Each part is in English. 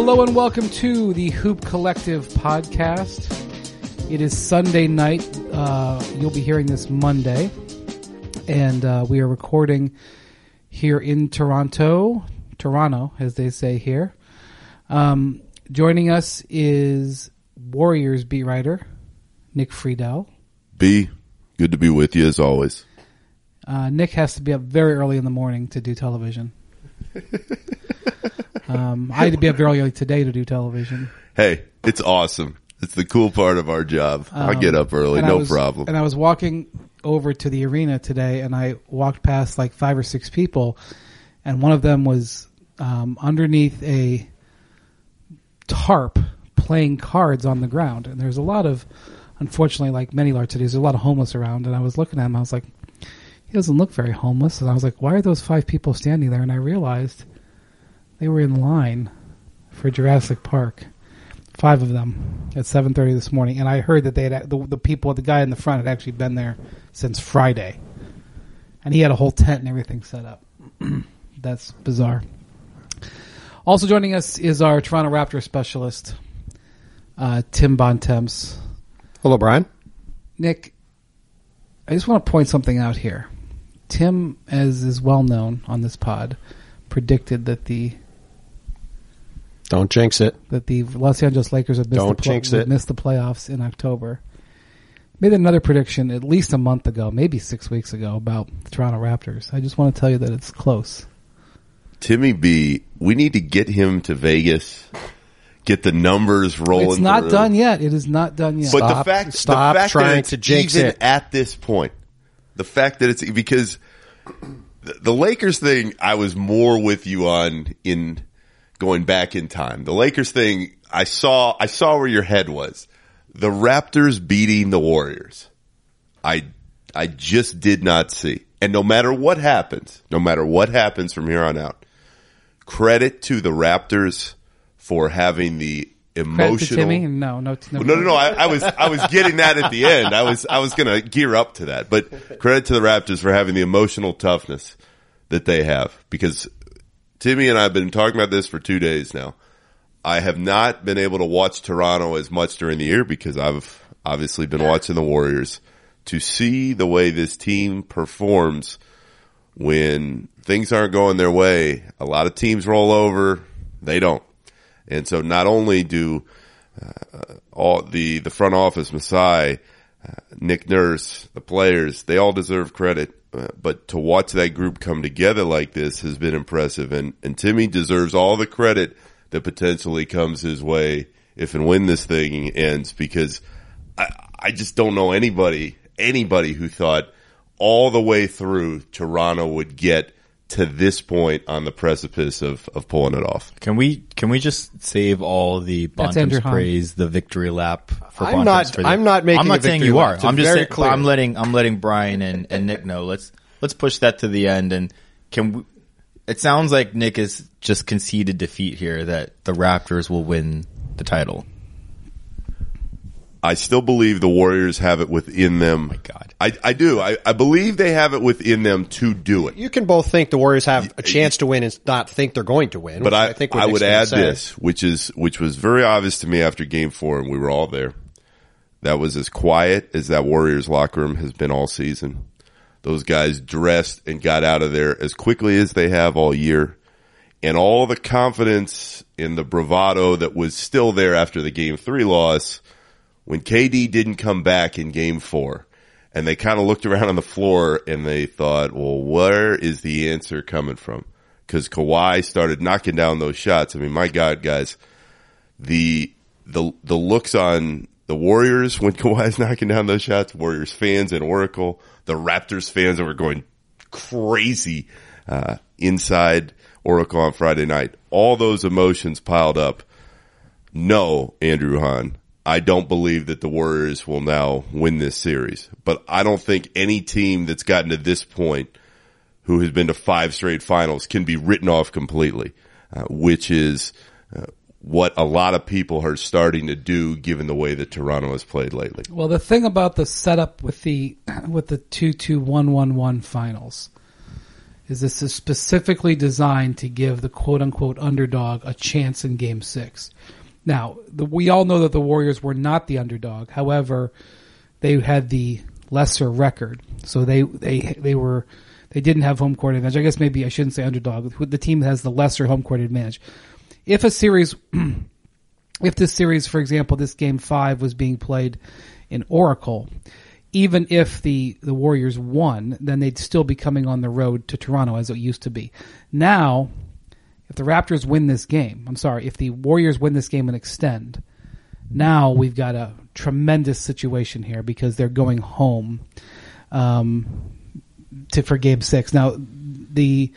Hello and welcome to the Hoop Collective podcast. It is Sunday night. Uh, you'll be hearing this Monday, and uh, we are recording here in Toronto, Toronto, as they say here. Um, joining us is Warriors beat writer Nick Friedell. B, good to be with you as always. Uh, Nick has to be up very early in the morning to do television. um, I had to be up very early today to do television. Hey, it's awesome. It's the cool part of our job. I Um, get up early, no was- problem. And I was walking over to the arena today, and I walked past like five or six people, and one of them was um, underneath a tarp playing cards on the ground. And there's a lot of, unfortunately, like many large cities, there's a lot of homeless around. And I was looking at him, I was like, he doesn't look very homeless. And I was like, why are those five people standing there? And I realized they were in line for Jurassic Park five of them at 7.30 this morning. And i heard that they had the, the people the guy in the front had actually been there since friday. And he had a whole tent and everything set up. That's bizarre. Also joining us is our toronto Raptor specialist uh, tim bontemps. Hello, Brian. nick i just want to point something out here. Tim as is well known on this pod predicted that the Don't jinx it. that the Los Angeles Lakers have missed, Don't the, pl- jinx would it. miss the playoffs in October. Made another prediction at least a month ago, maybe six weeks ago, about the Toronto Raptors. I just want to tell you that it's close. Timmy B, we need to get him to Vegas, get the numbers rolling. it's not through. done yet. It is not done yet. But Stop- the fact, stop the fact trying that it's to jinx even it. at this point, the fact that it's because the, the Lakers thing, I was more with you on in going back in time. The Lakers thing, I saw, I saw where your head was. The Raptors beating the Warriors. I, I just did not see. And no matter what happens, no matter what happens from here on out, credit to the Raptors for having the emotional. No, no, no, No, no, no. I, I was, I was getting that at the end. I was, I was going to gear up to that. But credit to the Raptors for having the emotional toughness that they have because Timmy and I have been talking about this for two days now. I have not been able to watch Toronto as much during the year because I've obviously been watching the Warriors to see the way this team performs when things aren't going their way. A lot of teams roll over. They don't. And so not only do all the the front office, Masai, uh, Nick Nurse, the players, they all deserve credit. But to watch that group come together like this has been impressive, and and Timmy deserves all the credit that potentially comes his way if and when this thing ends. Because I I just don't know anybody anybody who thought all the way through Toronto would get to this point on the precipice of of pulling it off. Can we can we just save all the That's Bontem's praise, the victory lap for I'm Bontem's not- for the- I'm not making I'm a not saying you are. I'm just very saying clear. I'm letting I'm letting Brian and, and Nick know. Let's let's push that to the end and can we, it sounds like Nick has just conceded defeat here that the Raptors will win the title. I still believe the Warriors have it within them. Oh my God. I, I do. I, I believe they have it within them to do it. You can both think the Warriors have a chance to win and not think they're going to win. But which I, think I would add say. this, which is which was very obvious to me after Game Four, and we were all there. That was as quiet as that Warriors locker room has been all season. Those guys dressed and got out of there as quickly as they have all year, and all the confidence in the bravado that was still there after the Game Three loss when KD didn't come back in Game Four. And they kind of looked around on the floor and they thought, well, where is the answer coming from? Cause Kawhi started knocking down those shots. I mean, my God, guys, the, the, the looks on the Warriors when Kawhi's knocking down those shots, Warriors fans and Oracle, the Raptors fans that were going crazy, uh, inside Oracle on Friday night. All those emotions piled up. No, Andrew Han. I don't believe that the Warriors will now win this series, but I don't think any team that's gotten to this point who has been to five straight finals can be written off completely, uh, which is uh, what a lot of people are starting to do given the way that Toronto has played lately. Well, the thing about the setup with the with the two two one one one finals is this is specifically designed to give the quote unquote underdog a chance in game six. Now, the, we all know that the Warriors were not the underdog. However, they had the lesser record. So they, they, they were, they didn't have home court advantage. I guess maybe I shouldn't say underdog. The team has the lesser home court advantage. If a series, if this series, for example, this game five was being played in Oracle, even if the, the Warriors won, then they'd still be coming on the road to Toronto as it used to be. Now, if the Raptors win this game, I'm sorry, if the Warriors win this game and extend, now we've got a tremendous situation here because they're going home um, to for Game Six. Now, the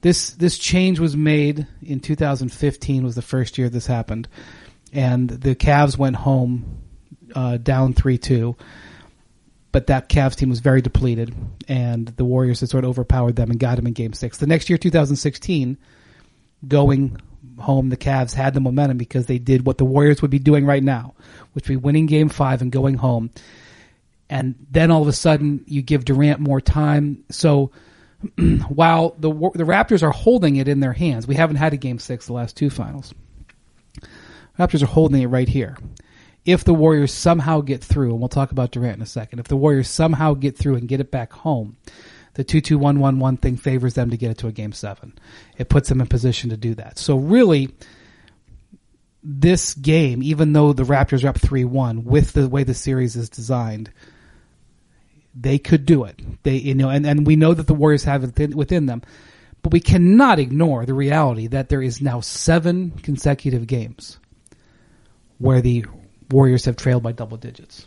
this this change was made in 2015 was the first year this happened, and the Cavs went home uh, down three two. But that Cavs team was very depleted, and the Warriors had sort of overpowered them and got them in Game Six. The next year, 2016, going home, the Cavs had the momentum because they did what the Warriors would be doing right now, which would be winning game five and going home. And then all of a sudden you give Durant more time. So while the, the Raptors are holding it in their hands, we haven't had a game six the last two finals. Raptors are holding it right here. If the Warriors somehow get through, and we'll talk about Durant in a second, if the Warriors somehow get through and get it back home, the two two one one one thing favors them to get it to a game seven. It puts them in position to do that. So really, this game, even though the Raptors are up three one, with the way the series is designed, they could do it. They you know, and, and we know that the Warriors have it within them, but we cannot ignore the reality that there is now seven consecutive games where the Warriors have trailed by double digits.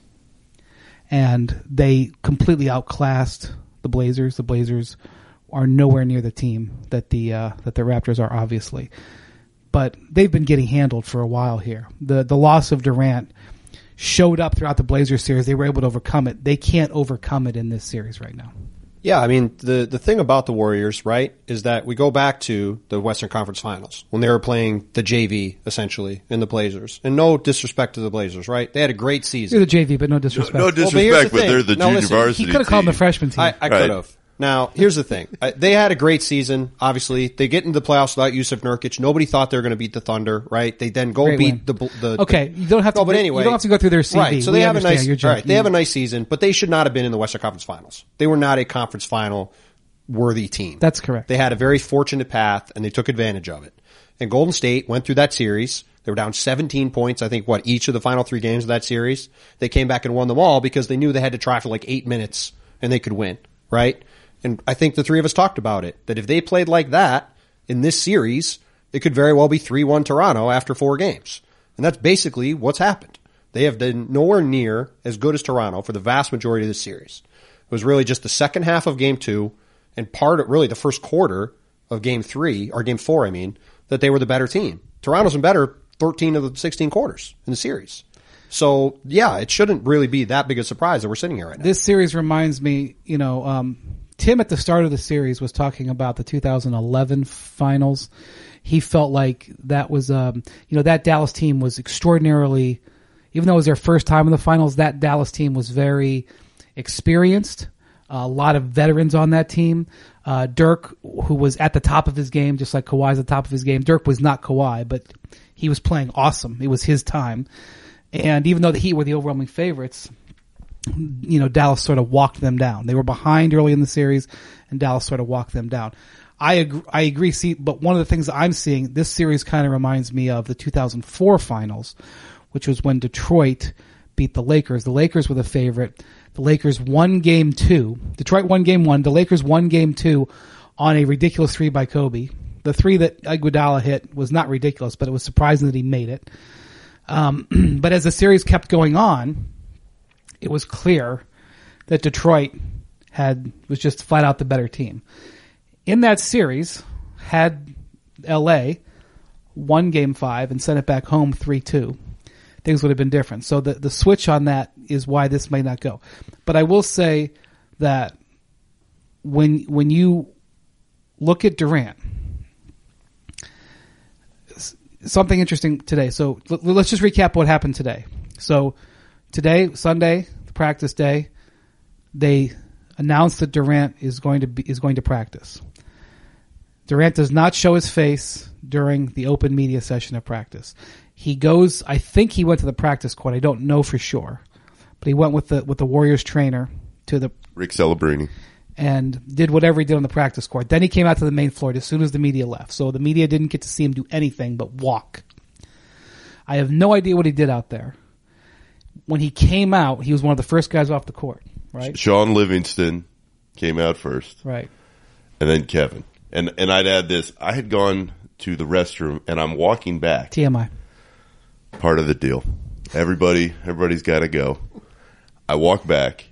And they completely outclassed the Blazers. The Blazers are nowhere near the team that the uh, that the Raptors are, obviously. But they've been getting handled for a while here. The the loss of Durant showed up throughout the Blazers series. They were able to overcome it. They can't overcome it in this series right now. Yeah, I mean the the thing about the Warriors, right, is that we go back to the Western Conference Finals when they were playing the JV essentially in the Blazers. And no disrespect to the Blazers, right? They had a great season. They're the JV, but no disrespect. No Well, but here's disrespect, the but thing. they're the Now junior listen, he varsity he could have called them the team. freshman team. I, I Right. could have. Now, here's the thing. They had a great season. Obviously, they get into the playoffs without Jusuf Nurkic. Nobody thought they were going to beat the Thunder, right? They then go Great beat the, the Okay, you don't have to No, but anyway, you don't have to go through their CV. Right. So We they have a nice. Right, they have a nice season, but they should not have been in the Western Conference Finals. They were not a conference final worthy team. That's correct. They had a very fortunate path, and they took advantage of it. And Golden State went through that series. They were down 17 points, I think, what, each of the final three games of that series. They came back and won them all because they knew they had to try for like eight minutes and they could win, right? And I think the three of us talked about it, that if they played like that in this series, it could very well be 3-1 Toronto after four games. And that's basically what's happened. They have been nowhere near as good as Toronto for the vast majority of this series. It was really just the second half of game two and part of really the first quarter of game three, or game four, I mean, that they were the better team. Toronto's been better 13 of the 16 quarters in the series. So yeah, it shouldn't really be that big a surprise that we're sitting here right now. this series reminds me, you know, um, Tim at the start of the series was talking about the 2011 finals. He felt like that was, um, you know, that Dallas team was extraordinarily, even though it was their first time in the finals, that Dallas team was very experienced. a lot of veterans on that team. Uh, Dirk, who was at the top of his game, just like Kawhi's at the top of his game. Dirk was not Kawhi, but he was playing awesome. It was his time. And even though the Heat were the overwhelming favorites, you know, Dallas sort of walked them down. They were behind early in the series, and Dallas sort of walked them down. I agree, I agree. See, but one of the things I'm seeing, this series kind of reminds me of the 2004 finals, which was when Detroit beat the Lakers. The Lakers were the favorite. The Lakers won game two. Detroit won game one. The Lakers won game two on a ridiculous three by Kobe. The three that Iguodala hit was not ridiculous, but it was surprising that he made it. Um, but as the series kept going on, it was clear that Detroit had was just flat out the better team. In that series, had LA won game five and sent it back home three two, things would have been different. So the the switch on that is why this may not go. But I will say that when when you look at Durant, something interesting today. So let's just recap what happened today. So today, Sunday, the practice day, they announced that Durant is going to be, is going to practice. Durant does not show his face during the open media session of practice. He goes. I think he went to the practice court. I don't know for sure, but he went with the with the Warriors trainer to the Rick Celebrini. and did whatever he did on the practice court. Then he came out to the main floor as soon as the media left. So the media didn't get to see him do anything but walk. I have no idea what he did out there. When he came out, he was one of the first guys off the court, right? Shaun Livingston came out first, Right. and then Kevin. And and I'd add this: I had gone to the restroom, and I'm walking back. TMI. Part of the deal. Everybody, everybody's got to go. I walk back,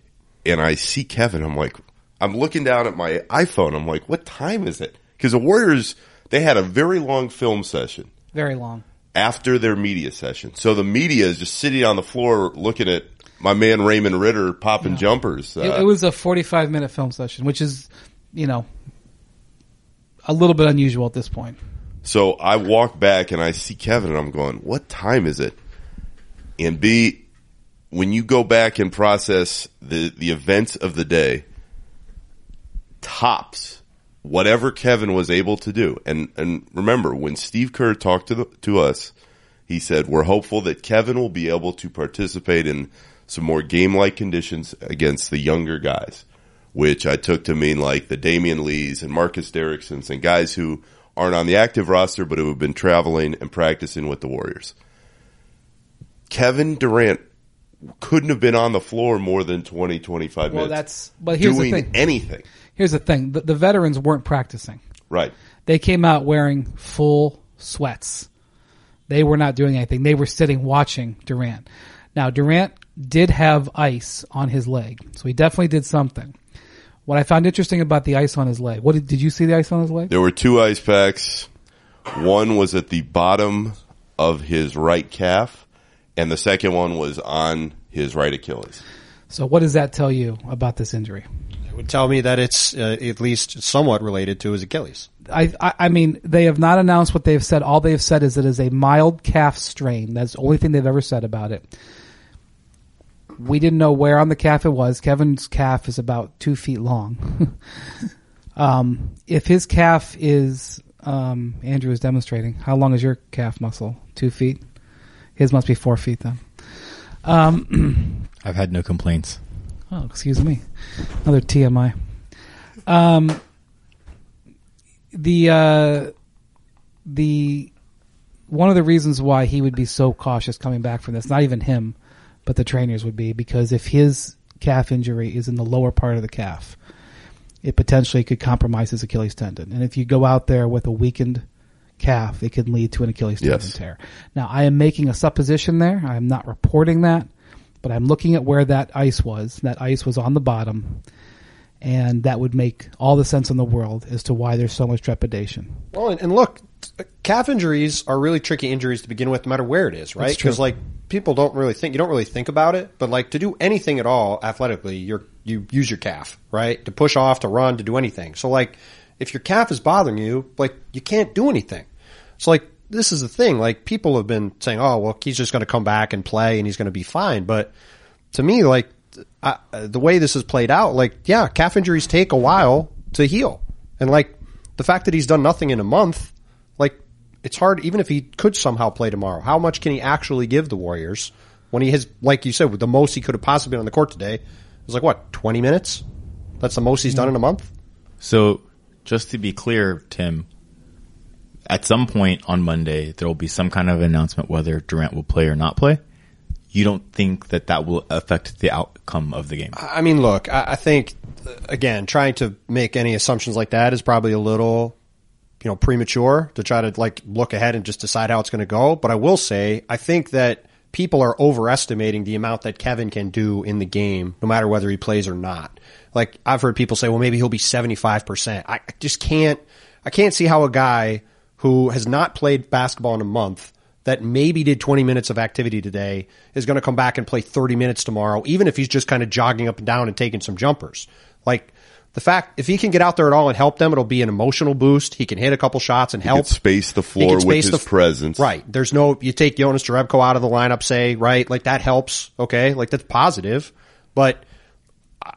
and I see Kevin. I'm like, I'm looking down at my iPhone. I'm like, what time is it? Because the Warriors, they had a very long film session. Very long. After their media session. So the media is just sitting on the floor looking at my man Raymond Ritter popping jumpers. Uh, It, it was a 45 minute film session, which is, you know, a little bit unusual at this point. so I walk back and I see Kevin and I'm going, what time is it? And B, when you go back and process the, the events of the day, tops whatever Kevin was able to do. And, and remember, when Steve Kerr talked to the, to us, he said, we're hopeful that Kevin will be able to participate in some more game-like conditions against the younger guys, which I took to mean like the Damion Lees and Marcus Derricksons and guys who aren't on the active roster, but who have been traveling and practicing with the Warriors. Kevin Durant couldn't have been on the floor more than 20, 25 Well, minutes. that's- but here's the thing. anything. Here's the thing the, the veterans weren't practicing. Right. They came out wearing full sweats. They were not doing anything. They were sitting watching Durant. Now, Durant did have ice on his leg, so he definitely did something. What I found interesting about the ice on his leg, what did, did you see the ice on his leg? There were two ice packs. One was at the bottom of his right calf, and the second one was on his right Achilles. So, what does that tell you about this injury? It would tell me that it's uh, at least somewhat related to his Achilles. I, I, I mean, they have not announced what they've said. All they've said is it is a mild calf strain. That's the only thing they've ever said about it. We didn't know where on the calf it was. Kevin's calf is about two feet long. um, if his calf is, um, Andrew is demonstrating, how long is your calf muscle? Two feet? His must be four feet then. Um, I've had no complaints. Oh, excuse me. Another TMI. Um, the uh, the one of the reasons why he would be so cautious coming back from this, not even him, but the trainers would be because if his calf injury is in the lower part of the calf, it potentially could compromise his Achilles tendon. And if you go out there with a weakened calf, it can lead to an Achilles tendon Yes. tear. Now, I am making a supposition there. I am not reporting that, but I'm looking at where that ice was. That ice was on the bottom. And that would make all the sense in the world as to why there's so much trepidation. Well, and, and look, calf injuries are really tricky injuries to begin with, no matter where it is, right? Because like people don't really think you don't really think about it, but like to do anything at all athletically, you're you use your calf, right? To push off, to run, to do anything. So like, if your calf is bothering you, like you can't do anything. So like, this is the thing. Like people have been saying, oh well, he's just going to come back and play, and he's going to be fine. But to me, like I, the way this has played out, like yeah, calf injuries take a while to heal, and like the fact that he's done nothing in a month, like it's hard. Even if he could somehow play tomorrow, how much can he actually give the Warriors when he has, like you said, with the most he could have possibly been on the court today was like what twenty minutes? That's the most he's done mm. in a month. So, just to be clear, Tim, at some point on Monday, there will be some kind of announcement whether Durant will play or not play. You don't think that that will affect the outcome of the game? I mean, look, I, I think again, trying to make any assumptions like that is probably a little, you know, premature to try to like look ahead and just decide how it's going to go. But I will say, I think that people are overestimating the amount that Kevin can do in the game, no matter whether he plays or not. Like I've heard people say, well, maybe he'll be seventy five percent. I I just can't. I can't see how a guy who has not played basketball in a month that maybe did 20 minutes of activity today is going to come back and play 30 minutes tomorrow, even if he's just kind of jogging up and down and taking some jumpers. Like the fact, if he can get out there at all and help them, it'll be an emotional boost. He can hit a couple shots and He help. space the He floor can with space his the- presence. Right. There's no, you take Jonas Jerebko out of the lineup, say, right? Like that helps. Okay. Like that's positive. But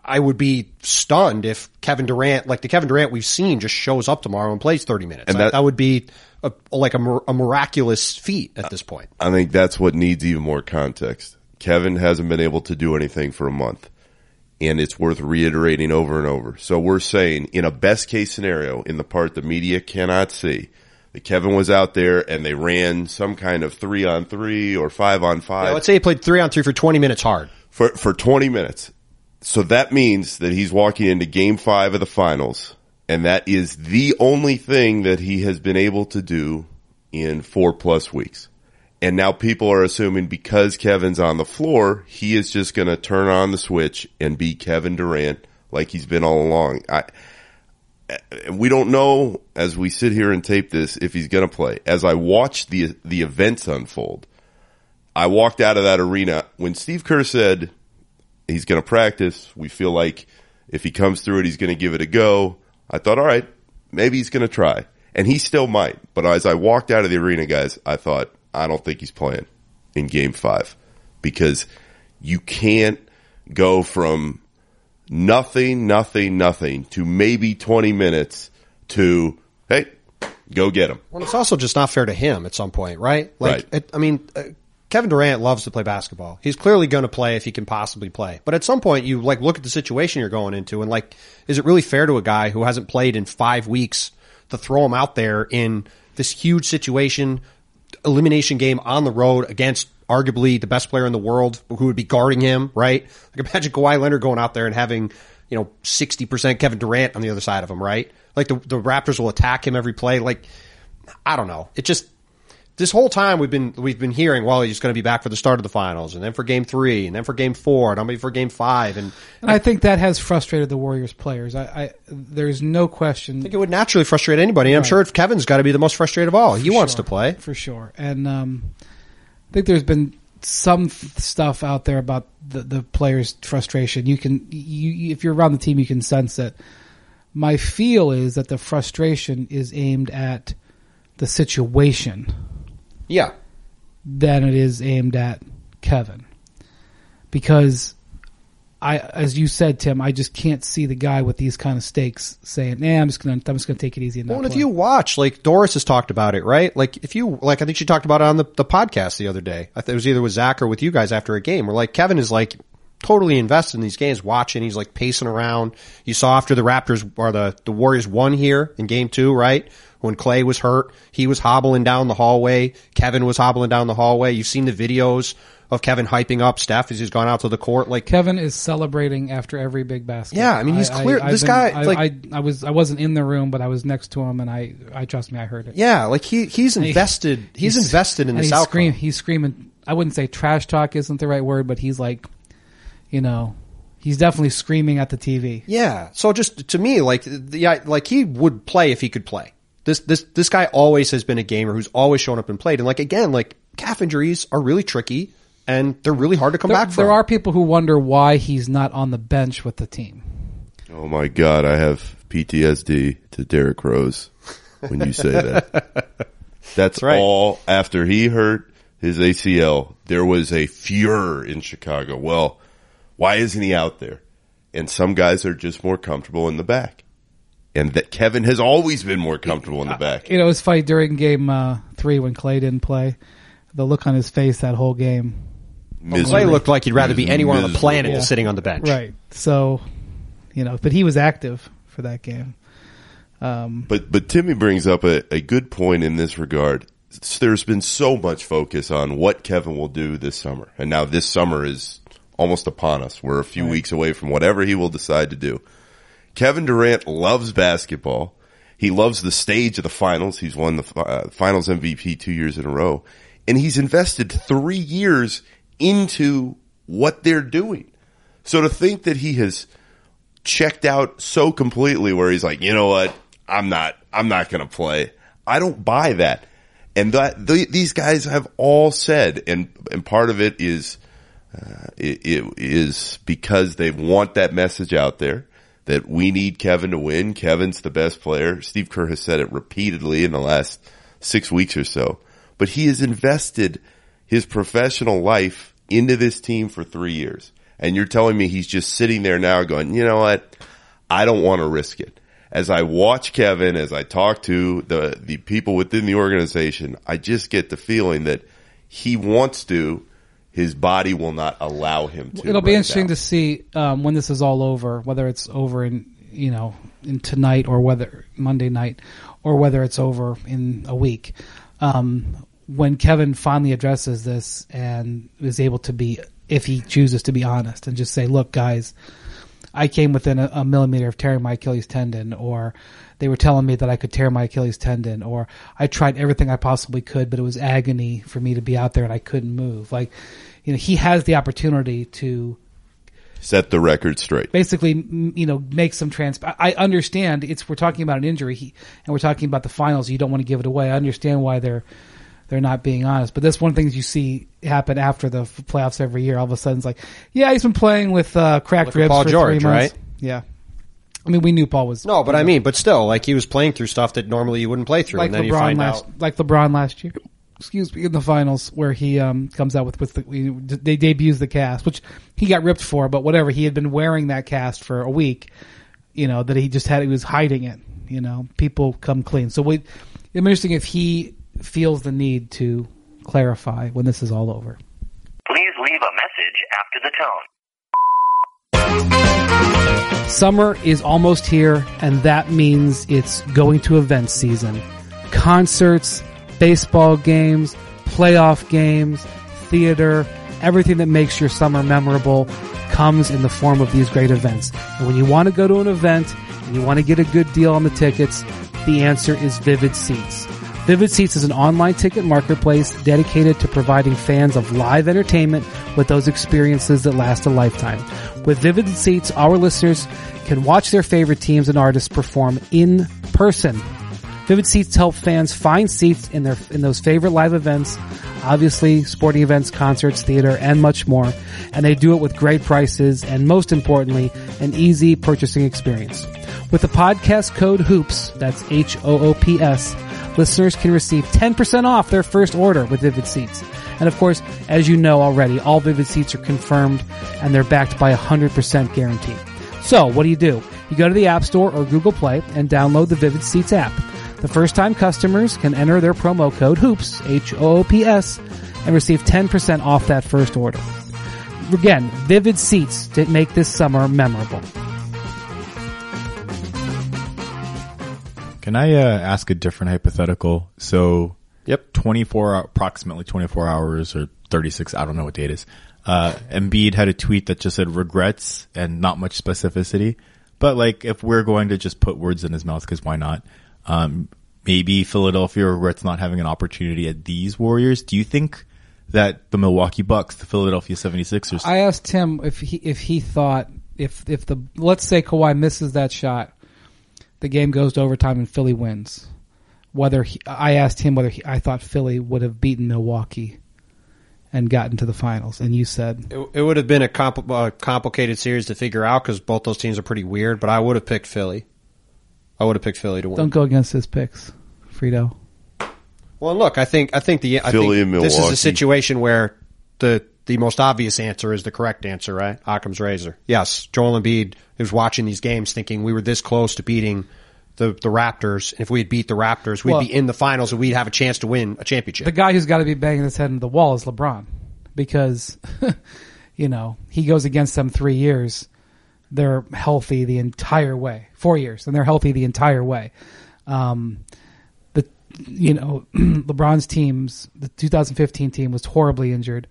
I would be stunned if Kevin Durant, like the Kevin Durant we've seen, just shows up tomorrow and plays 30 minutes. And that, that- that would be a, like a, a miraculous feat at this point. I think that's what needs even more context. Kevin hasn't been able to do anything for a month, and it's worth reiterating over and over. So we're saying, in a best case scenario, in the part the media cannot see, that Kevin was out there and they ran some kind of three on three or five on five Yeah, let's say he played three on three for 20 minutes hard. for for 20 minutes. So that means that he's walking into game 5 of the finals and that is the only thing that he has been able to do in 4 plus weeks. And now people are assuming because Kevin's on the floor, he is just going to turn on the switch and be Kevin Durant like he's been all along. I we don't know as we sit here and tape this if he's going to play. As I watch the the events unfold, I walked out of that arena when Steve Kerr said he's going to practice. We feel like if he comes through it, he's going to give it a go. I thought, all right, maybe he's going to try. And he still might. But as I walked out of the arena, guys, I thought, I don't think he's playing in game five because you can't go from nothing, nothing, nothing to maybe 20 minutes to, hey, go get him. Well, it's also just not fair to him at some point, right? Like, Right. It, I mean, uh, Kevin Durant loves to play basketball. He's clearly going to play if he can possibly play. But at some point, you like look at the situation you're going into, and like, is it really fair to a guy who hasn't played in five weeks to throw him out there in this huge situation, elimination game on the road against arguably the best player in the world who would be guarding him, right? Like imagine Kawhi Leonard going out there and having, you know, 60% Kevin Durant on the other side of him, right? Like the, the Raptors will attack him every play. Like, I don't know. It just, this whole time we've been, we've been hearing, well, he's going to be back for the start of the finals and then for game three and then for game four and I'm be for game five. And And I think that has frustrated the Warriors players. I, I there's no question I think it would naturally frustrate anybody. And I'm sure if Kevin's got to be the most frustrated of all. He wants to play. for sure. And um, I think there's been some stuff out there about the, the players' frustration. You can, you- if you're around the team, you can sense it. My feel is that the frustration is aimed at the situation Yeah. than it is aimed at Kevin, because I, as you said, Tim, I just can't see the guy with these kind of stakes saying, "Nah, I'm just gonna, I'm just gonna take it easy." And Well, and if you watch, like Doris has talked about it, right? Like if you, like I think she talked about it on the, the podcast the other day. I think it was either with Zach or with you guys after a game where like Kevin is like totally invested in these games, watching. He's like pacing around. You saw after the Raptors or the, the Warriors won here in game two, right? When Clay was hurt, he was hobbling down the hallway. Kevin was hobbling down the hallway. You've seen the videos of Kevin hyping up Steph as he's gone out to the court. Like Kevin is celebrating after every big basket. Yeah, I mean, he's clear- I've this been- guy, I, like- I, I was, I wasn't in the room, but I was next to him, and I, I trust me, I heard it. Yeah, like he he's invested. He's, invested in this he's outcome. Scream, he's screaming. I wouldn't say trash talk isn't the right word, but he's like, you know, he's definitely screaming at the TV. Yeah. So just to me, like the like he would play if he could play. This this this guy always has been a gamer who's always shown up and played. And like again, like calf injuries are really tricky and they're really hard to come There, back from. there are people who wonder why he's not on the bench with the team. Oh my God, I have PTSD to Derrick Rose when you say that. That's right. all after he hurt his ACL. There was a furor in Chicago. Well, why isn't he out there? And some guys are just more comfortable in the back. And that Kevin has always been more comfortable in the back. You know, it was funny during game uh, three when Clay didn't play. The look on his face that whole game. Clay looked like he'd rather be anywhere on the planet Yeah. sitting on the bench. Right. So, you know, but he was active for that game. Um, But but Timmy brings up a, a good point in this regard. There's been so much focus on what Kevin will do this summer, and now this summer is almost upon us. We're a few weeks away from whatever he will decide to do. Kevin Durant loves basketball. He loves the stage of the finals. He's won the uh, finals MVP two years in a row, and he's invested three years into what they're doing. So to think that he has checked out so completely where he's like, you know what? I'm not, I'm not going to play. I don't buy that. And that, the, these guys have all said, and, and part of it is, uh, it, it is because they want that message out there that we need Kevin to win. Kevin's the best player. Steve Kerr has said it repeatedly in the last six weeks or so, but he has invested his professional life into this team for three years. And you're telling me he's just sitting there now going, you know what? I don't want to risk it. As I watch Kevin, as I talk to the, the people within the organization, I just get the feeling that he wants to, his body will not allow him to. It'll be right interesting now. to see um, when this is all over, whether it's over in you know in tonight or whether Monday night, or whether it's over in a week. Um, when Kevin finally addresses this and is able to be, if he chooses to be honest and just say, "Look, guys, I came within a, a millimeter of tearing my Achilles tendon," or they were telling me that I could tear my Achilles tendon, or I tried everything I possibly could, but it was agony for me to be out there and I couldn't move. Like, you know, he has the opportunity to Set the record straight. basically, you know, make some trans. I I understand it's we're talking about an injury, he, and we're talking about the finals. You don't want to give it away. I understand why they're they're not being honest, but that's one of the things you see happen after the playoffs every year. All of a sudden, it's like, yeah, he's been playing with uh, cracked Look ribs Paul for George, three months. right? Yeah, I mean, we knew Paul was No, but I mean, but still, like he was playing through stuff that normally you wouldn't play through, like and then you LeBron find last, out. like LeBron last year. Excuse me, in the finals where he um, comes out with with the, we, they debuts the cast, which he got ripped for, but whatever. He had been wearing that cast for a week, you know, that he just had he was hiding it. You know, people come clean. So we, it'd be interesting if he feels the need to clarify when this is all over. Please leave a message after the tone. Summer is almost here, and that means it's going to event season. Concerts, baseball games, playoff games, theater, everything that makes your summer memorable comes in the form of these great events. And when you want to go to an event and you want to get a good deal on the tickets, the answer is Vivid Seats. Vivid Seats is an online ticket marketplace dedicated to providing fans of live entertainment with those experiences that last a lifetime. With Vivid Seats, our listeners can watch their favorite teams and artists perform in person. Vivid Seats help fans find seats in their in those favorite live events, obviously sporting events, concerts, theater, and much more. And they do it with great prices and most importantly, an easy purchasing experience. With the podcast code HOOPS, that's H-O-O-P-S, listeners can receive 10% off their first order with Vivid Seats. And of course, as you know already, all Vivid Seats are confirmed and they're backed by a 100% guarantee. So, what do you do? You go to the App Store or Google Play and download the Vivid Seats app. The first time customers can enter their promo code HOOPS, H-O-O-P-S, and receive 10% off that first order. Again, Vivid Seats to make this summer memorable. Can I uh, ask a different hypothetical? So, Yep. 24, approximately 24 hours or 36, I don't know what date is. Uh, Embiid had a tweet that just said regrets and not much specificity. But like, if we're going to just put words in his mouth, cause why not? Um, maybe Philadelphia regrets not having an opportunity at these Warriors. Do you think that the Milwaukee Bucks, the Philadelphia 76ers, I asked him if he if he thought if if the let's say Kawhi misses that shot, the game goes to overtime and Philly wins. Whether he, I asked him whether he, I thought Philly would have beaten Milwaukee and gotten to the finals, and you said It, it would have been a compl- uh, complicated series to figure out because both those teams are pretty weird. But I would have picked Philly. I would have picked Philly to win. don't go against his picks, Frito. Well, look, I think I think the I Philly think and this is a situation where the the most obvious answer is the correct answer, right? Occam's razor. Yes, Joel Embiid was watching these games thinking we were this close to beating the the Raptors. If we had beat the Raptors, we'd Well- be in the finals and we'd have a chance to win a championship. The guy who's got to be banging his head into the wall is LeBron, because you know he goes against them three years. They're healthy the entire way, four years, and they're healthy the entire way. Um, the you know LeBron's teams, the 2015 team was horribly injured,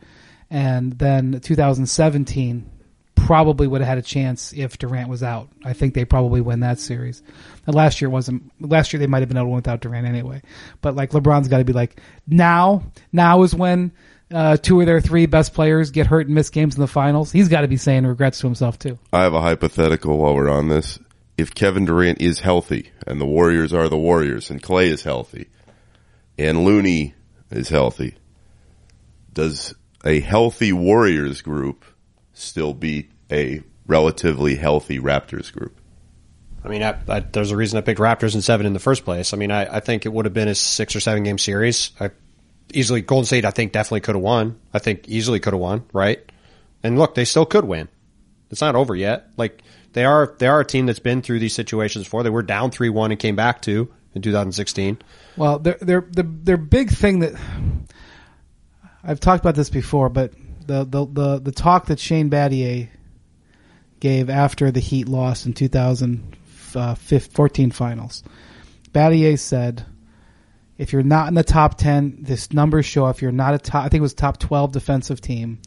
and then 2017 probably would have had a chance if Durant was out. I think they probably win that series. And last year wasn't. Last year they might have been able to win without Durant anyway. But like LeBron's got to be like now. Now is when uh, two of their three best players get hurt and miss games in the finals. He's got to be saying regrets to himself too. I have a hypothetical while we're on this. If Kevin Durant is healthy and the Warriors are the Warriors and Clay is healthy and Looney is healthy, does a healthy Warriors group still beat a relatively healthy Raptors group? I mean, I, I, there's a reason I picked Raptors in seven in the first place. I mean, I, I think it would have been a six or seven game series. I easily Golden State. I think definitely could have won. I think easily could have won. Right. And look, they still could win. It's not over yet. Like they are, they are a team that's been through these situations before. They were down three one and came back two in 2016. Well, their their the their big thing that I've talked about this before, but the the the, the talk that Shane Battier gave after the Heat lost in 2014 finals, Battier said, "If you're not in the top 10, this numbers show if you're not a top, I think it was top 12 defensive team."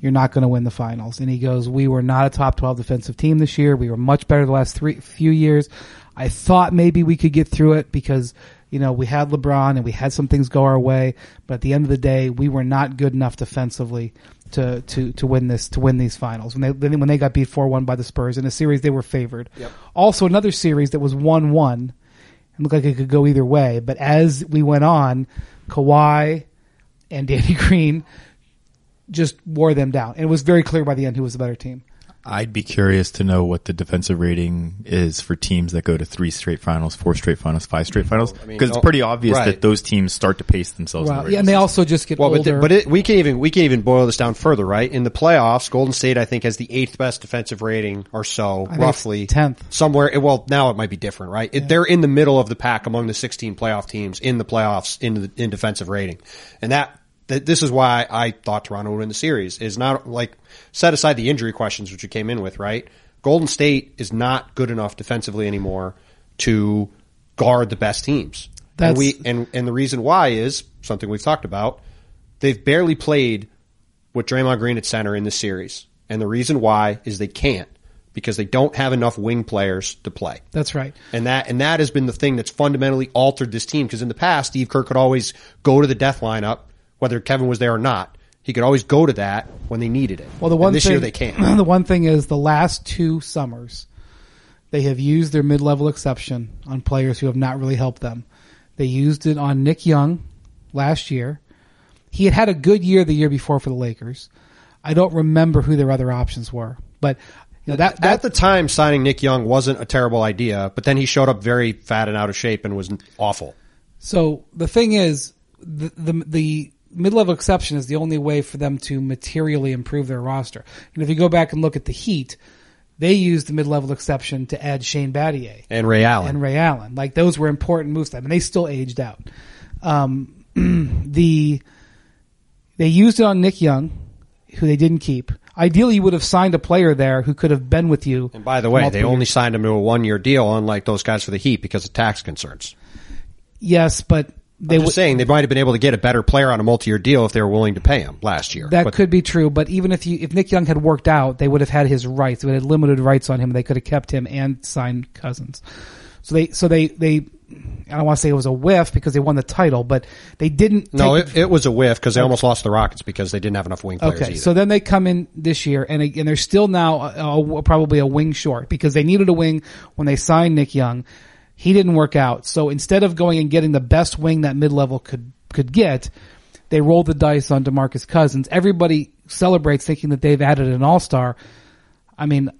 You're not going to win the finals. And he goes, "We were not a top 12 defensive team this year. We were much better the last three few years. I thought maybe we could get through it because, you know, we had LeBron and we had some things go our way, but at the end of the day, we were not good enough defensively to, to, to win this, to win these finals. When they, when they got beat 4-1 by the Spurs in a series, they were favored. Also another series that was 1-1 and looked like it could go either way, but as we went on, Kawhi and Danny Green just wore them down. And it was very clear by the end who was the better team. I'd be curious to know what the defensive rating is for teams that go to three straight finals, four straight finals, five straight finals. mean, Because no- it's oh, pretty obvious right. that those teams start to pace themselves. in the yeah, and they also just get Well, but, the, but it, we can even we can even boil this down further, right? In the playoffs, Golden State I think has the eighth best defensive rating or so, think roughly it's 10th. somewhere. Eh, well, now it might be different, right? It, they're in the middle of the pack among the 16 playoff teams in the playoffs in the, in defensive rating, and that. That this is why I thought Toronto would win the series. Is not like set aside the injury questions which you came in with, right? Golden State is not good enough defensively anymore to guard the best teams. That's- and we and and the reason why is something we've talked about. They've barely played with Draymond Green at center in this series, and the reason why is they can't because they don't have enough wing players to play. That's right. And that and that has been the thing that's fundamentally altered this team because in the past Steve Kerr could always go to the death lineup whether Kevin was there or not. He could always go to that when they needed it. Well, the one And this thing, year they can't. The one thing is the last two summers, they have used their mid-level exception on players who have not really helped them. They used it on Nick Young last year. He had had a good year the year before for the Lakers. I don't remember who their other options were, but you know, that, that At the time, signing Nick Young wasn't a terrible idea, but then he showed up very fat and out of shape and was awful. So the thing is, the, the the mid-level exception is the only way for them to materially improve their roster. And if you go back and look at the Heat, they used the mid-level exception to add Shane Battier And Ray Allen. and Ray Allen. Like those were important moves to them, and they still aged out. Um, the they used it on Nick Young, who they didn't keep. Ideally, you would have signed a player there who could have been with you. and by the way, they multiple only years. signed him to a one year deal, unlike those guys for the Heat, because of tax concerns. yes, but they just saying they might have been able to get a better player on a multi year deal if they were willing to pay him last year. That But could be true, but even if you if Nick Young had worked out, they would have had his rights. They would have limited rights on him. They could have kept him and signed Cousins. So they so they they I don't want to say it was a whiff because they won the title, but they didn't. no, it, it was a whiff because they almost lost the Rockets because they didn't have enough wing players Okay, either. so then they come in this year, and and they're still now uh, uh, probably a wing short because they needed a wing when they signed Nick Young. He didn't work out, so instead of going and getting the best wing that mid level could could get, they rolled the dice on Demarcus Cousins. Everybody celebrates thinking that they've added an all star. I mean,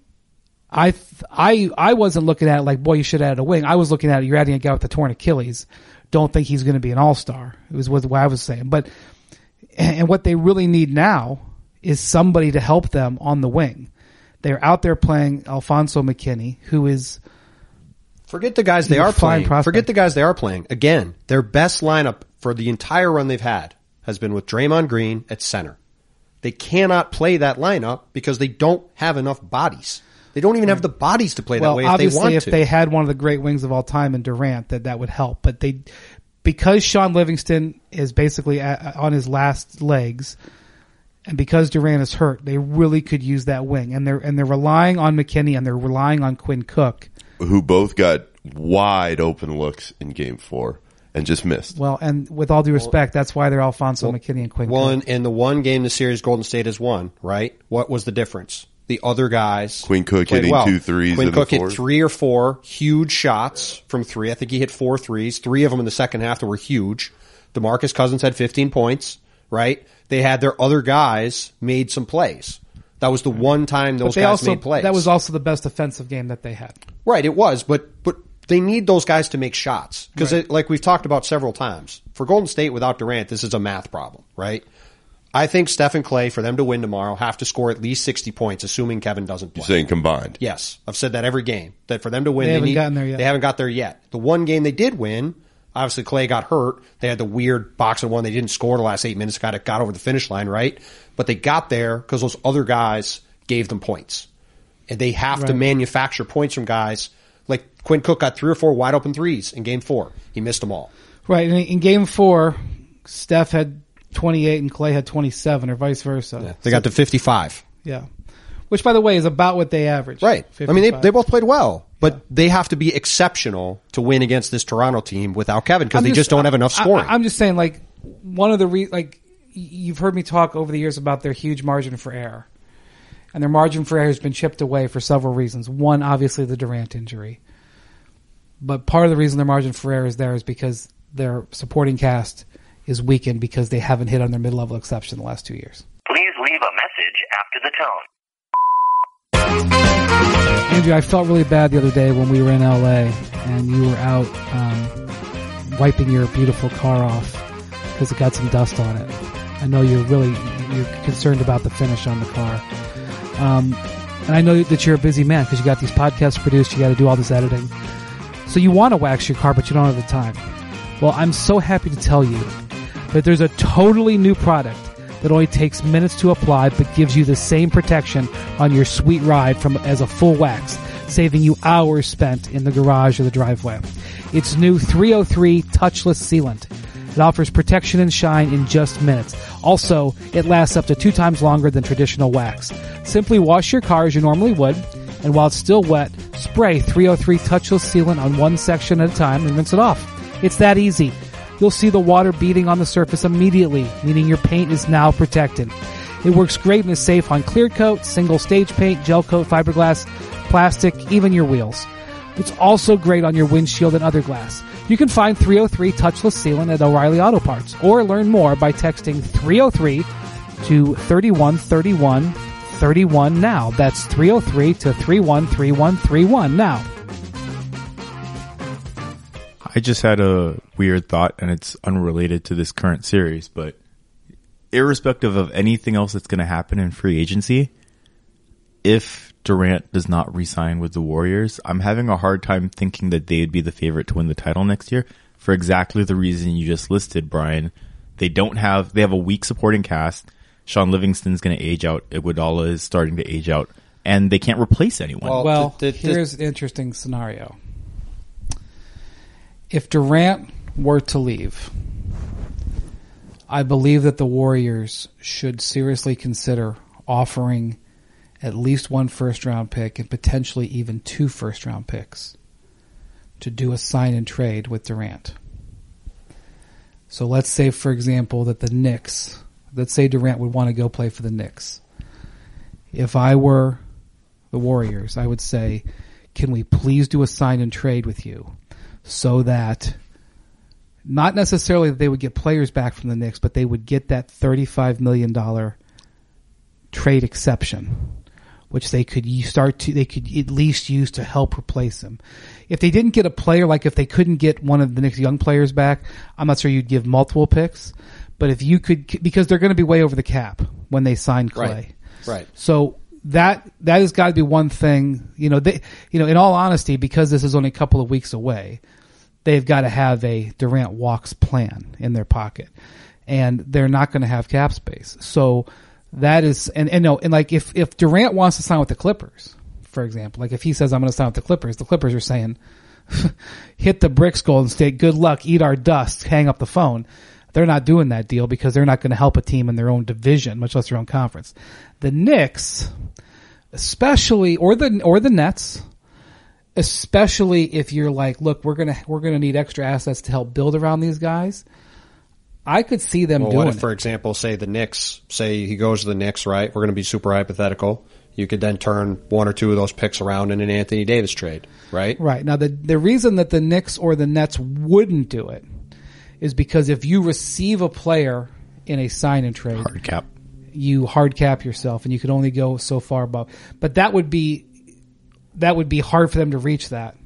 I I I wasn't looking at it like, boy, you should add a wing. I was looking at it, you're adding a guy with a torn Achilles. Don't think he's going to be an all star. It was what I was saying, but and what they really need now is somebody to help them on the wing. They're out there playing Alfonzo McKinnie, who is Forget the guys they a are playing. prospect. Forget the guys they are playing. Again, their best lineup for the entire run they've had has been with Draymond Green at center. They cannot play that lineup because they don't have enough bodies. They don't even have the bodies to play well, that way if they obviously, want if to. they had one of the great wings of all time in Durant, that that would help. But they, because Shaun Livingston is basically a on his last legs, and because Durant is hurt, they really could use that wing, and they're and they're relying on McKinnie and they're relying on Quinn Cook. Who both got wide open looks in game four and just missed. Well, and with all due respect, that's why they're Alfonzo McKinnie and Quinn Well, Cook. in, in the one game the series Golden State has won, right? What was the difference? The other guys. Quinn Cook played hitting well. two threes Quinn in the Cook hit three or four huge shots from three. I think he hit four threes. Three of them in the second half that were huge. DeMarcus Cousins had 15 points, right? They had their other guys made some plays. That was the one time those they guys also made plays. that was also the best offensive game that they had. Right, it was, but but they need those guys to make shots because, like we've talked about several times, for Golden State without Durant, this is a math problem, right? I think Steph and Clay, for them to win tomorrow, have to score at least 60 points, assuming Kevin doesn't play. You're saying combined. Yes, I've said that every game. That for them to win, They haven't need, gotten there yet. They haven't got there yet. The one game they did win, obviously Clay got hurt. They had the weird box boxing one. They didn't score the last eight minutes. Got it, got over the finish line, right? But they got there because those other guys gave them points, and they have to manufacture points from guys. Like Quinn Cook got three or four wide open threes in Game Four. He missed them all. Right. In, in game four, Steph had 28 and Clay had 27 or vice versa. They got to 55. Yeah. Which, by the way, is about what they averaged. Right. I mean, they, they both played well, but they have to be exceptional to win against this Toronto team without Kevin because they just, don't have enough scoring. I, am just saying, like, one of the re- like you've heard me talk over the years about their huge margin for error, and their margin for error has been chipped away for several reasons. One, obviously, the Durant injury, but part of the reason their margin for error is there is because their supporting cast is weakened because they haven't hit on their mid-level exception the last two years. Please leave a message after the tone. Andrew, I felt really bad the other day when we were in LA and you were out um, wiping your beautiful car off because it got some dust on it. I know you're really you're concerned about the finish on the car, um, and I know that you're a busy man because you got these podcasts produced. You got to do all this editing, so you want to wax your car, but you don't have the time. Well, I'm so happy to tell you that there's a totally new product that only takes minutes to apply but gives you the same protection on your sweet ride from as a full wax, saving you hours spent in the garage or the driveway. It's new 303 touchless sealant. It offers protection and shine in just minutes. Also, it lasts up to two times longer than traditional wax. Simply wash your car as you normally would, and while it's still wet, spray 303 touchless sealant on one section at a time and rinse it off. It's that easy. You'll see the water beating on the surface immediately, meaning your paint is now protected. It works great and is safe on clear coat, single stage paint, gel coat, fiberglass, plastic, even your wheels. It's also great on your windshield and other glass. You can find 303 touchless sealant at O'Reilly Auto Parts or learn more by texting 303 to 3131 31 now. That's 303 to 313131 now. I just had a weird thought, and it's unrelated to this current series, but irrespective of anything else that's going to happen in free agency, if Durant does not re-sign with the Warriors, I'm having a hard time thinking that they'd be the favorite to win the title next year for exactly the reason you just listed, Brian. They don't have, they have a weak supporting cast. Shaun Livingston's going to age out. Iguodala is starting to age out, and they can't replace anyone. Well, Well, the- the- here's an interesting scenario. If Durant were to leave, I believe that the Warriors should seriously consider offering at least one first round pick and potentially even two first round picks to do a sign and trade with Durant. So let's say, for example, that the Knicks, let's say Durant would want to go play for the Knicks. If I were the Warriors, I would say, can we please do a sign and trade with you so that not necessarily that they would get players back from the Knicks, but they would get that $35 million trade exception, which they could start to, they could at least use to help replace him. If they didn't get a player, like if they couldn't get one of the Knicks young players back, I'm not sure you'd give multiple picks, but if you could, because they're going to be way over the cap when they sign Clay. Right. Right. So that that has got to be one thing. You know, they you know, in all honesty, because this is only a couple of weeks away, they've got to have a Durant walks plan in their pocket, and they're not going to have cap space. So that is and and no and like if if Durant wants to sign with the Clippers, for example, like if he says I'm going to sign with the Clippers, the Clippers are saying. hit the bricks, Golden State. Good luck. Eat our dust. Hang up the phone. They're not doing that deal because they're not going to help a team in their own division, much less their own conference. The Knicks, especially, or the or the Nets, especially if you're like, look, we're gonna we're gonna need extra assets to help build around these guys. I could see them Well, doing what if, for example, say the Knicks, say he goes to the Knicks, right? We're going to be super hypothetical. You could then turn one or two of those picks around in an Anthony Davis trade, right? Right. Now the the reason that the Knicks or the Nets wouldn't do it is because if you receive a player in a sign and trade, Hard cap. you hard cap yourself and you can only go so far above. But that would be that would be hard for them to reach that.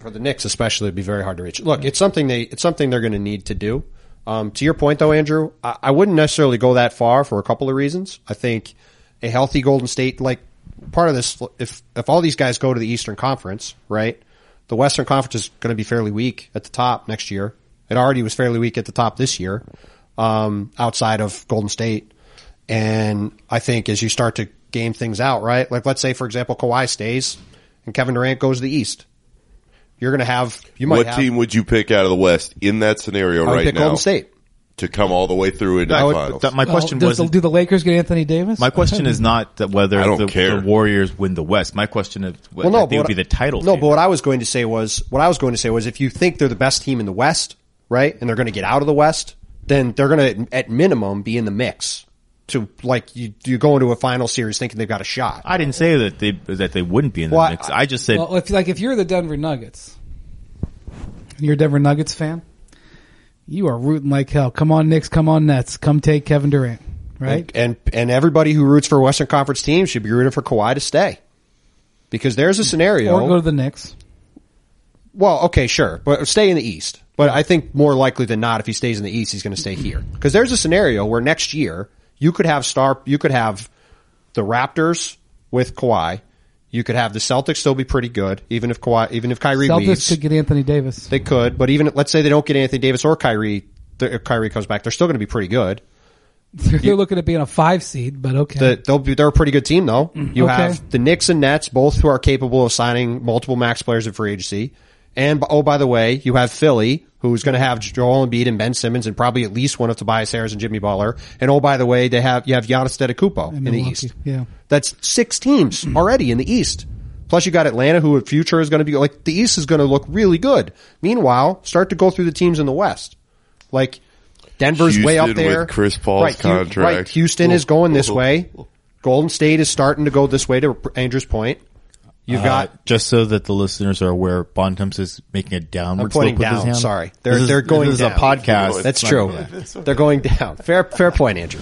For the Knicks, especially, it'd be very hard to reach. Look, it's something they, it's something they're going to need to do. Um, to your point though, Andrew, I, I wouldn't necessarily go that far for a couple of reasons. I think a healthy Golden State, like part of this, if, if all these guys go to the Eastern Conference, right? The Western Conference is going to be fairly weak at the top next year. It already was fairly weak at the top this year, um, outside of Golden State. And I think as you start to game things out, right? Like let's say, for example, Kawhi stays and Kevin Durant goes to the East. You're going to have, you might What have, team would you pick out of the West in that scenario I would right pick now Golden State. to come all the way through into I the finals? that- my question does was the, do the Lakers get Anthony Davis? my question is not that whether I don't the, care. the Warriors win the West. My question is Well, well, no, they but would be the title. No, favorite. but what I was going to say was what I was going to say was if you think they're the best team in the West, right, and they're going to get out of the West, then they're going to at minimum be in the mix. To like you, you go into a final series thinking they've got a shot. I didn't say that they that they wouldn't be in the Well, mix. I just said Well, if like if you're the Denver Nuggets, and you're a Denver Nuggets fan, you are rooting like hell. Come on, Knicks. Come on, Nets. Come take Kevin Durant. Right? And and everybody who roots for a Western Conference team should be rooting for Kawhi to stay. Because there's a scenario. Or go to the Knicks. Well, okay, sure, but stay in the East. But I think more likely than not, if he stays in the East, he's going to stay here. Because there's a scenario where next year you could have star, you could have the Raptors with Kawhi. You could have the Celtics still be pretty good, even if Kawhi, even if Kyrie leaves. Celtics leaves. could get Anthony Davis. they could, but even let's say they don't get Anthony Davis or Kyrie, the- if Kyrie comes back, they're still going to be pretty good. They're looking at being a five seed, but okay. The, they'll be, they're a pretty good team though. Mm-hmm. You Okay. have the Knicks and Nets, both who are capable of signing multiple max players in free agency. And oh, by the way, you have Philly, who's going to have Joel Embiid and Ben Simmons, and probably at least one of Tobias Harris and Jimmy Butler. And oh, by the way, they have you have Giannis Antetokounmpo in the East. yeah. that's six teams already in the East. Plus, you got Atlanta, who at future is going to be like the East is going to look really good. Meanwhile, start to go through the teams in the West, like Denver's way up there. with Chris Paul's right, contract. Right, Houston is going this way. Golden State is starting to go this way. To Andrew's point, you've uh, got just so that the listeners are aware, Bontemps is making a downward I'm pointing slope with his down. hand. Sorry. They're- is- they're going This is down. a podcast. That's true. not- They're going down. Fair, fair point, Andrew.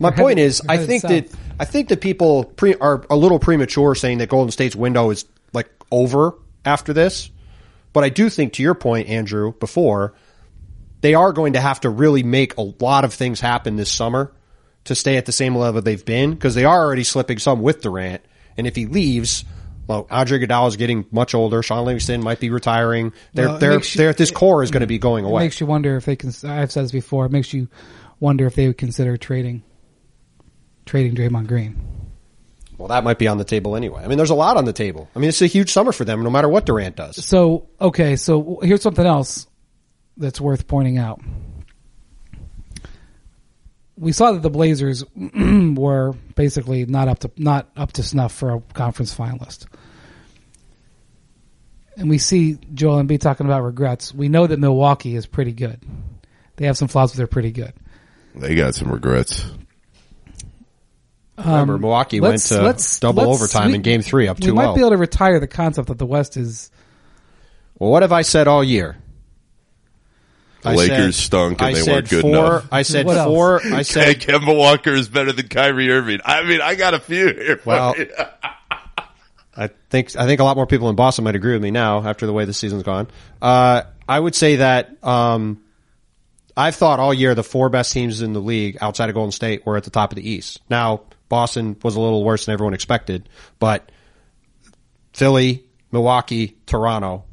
My They're point is, I think south. that I think that people pre, are a little premature saying that Golden State's window is like over after this. But I do think, to your point, Andrew, before they are going to have to really make a lot of things happen this summer to stay at the same level they've been because they are already slipping some with Durant. And if he leaves, well, Andre Iguodala is getting much older. Shaun Livingston might be retiring. Their Well, their their this core is going to be going away. It makes you wonder if they can. I've said this before. It makes you wonder if they would consider trading trading Draymond Green. Well, that might be on the table anyway. I mean, there's a lot on the table. I mean, it's a huge summer for them, no matter what Durant does. So okay, so here's something else that's worth pointing out. We saw that the Blazers were basically not up to not up to snuff for a conference finalist. And we see Joel and Embiid talking about regrets. We know that Milwaukee is pretty good. They have some flaws, but they're pretty good. They got some regrets. Remember, Milwaukee went Um, Let's- to double let's- overtime we- in Game Three, up We two might be able to retire the concept that the West is Well, what have I said all year? The I Lakers said- stunk and I they said weren't good four, enough. I said What else? four. I Hey, said Kemba Walker is better than Kyrie Irving. I mean, I got a few here. Well. I think I think a lot more people in Boston might agree with me now after the way the season's gone. Uh, I would say that um, I've thought all year the four best teams in the league outside of Golden State were at the top of the East. Now Boston was a little worse than everyone expected, but Philly, Milwaukee, Toronto,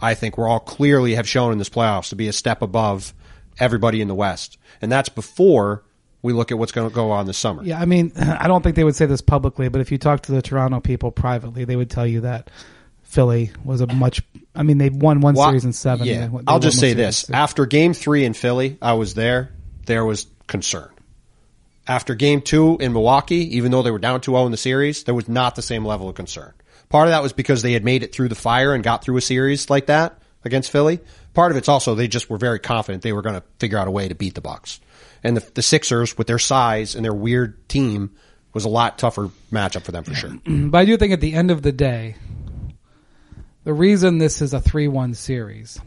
I think we're all clearly have shown in this playoffs to be a step above everybody in the West, and that's before we look at what's going to go on this summer. Yeah, I mean, I don't think they would say this publicly, but if you talk to the Toronto people privately, they would tell you that Philly was a much. I mean, they won one Well, series in seven. Yeah, They they I'll just say this: six. after Game Three in Philly, I was there. There was concern. After Game Two in Milwaukee, even though they were down 2-0 in the series, there was not the same level of concern. Part of that was because they had made it through the fire and got through a series like that against Philly. Part of it's also they just were very confident they were going to figure out a way to beat the Bucks. And the, the Sixers, with their size and their weird team, was a lot tougher matchup for them for sure. But I do think at the end of the day, the reason this is a three-one series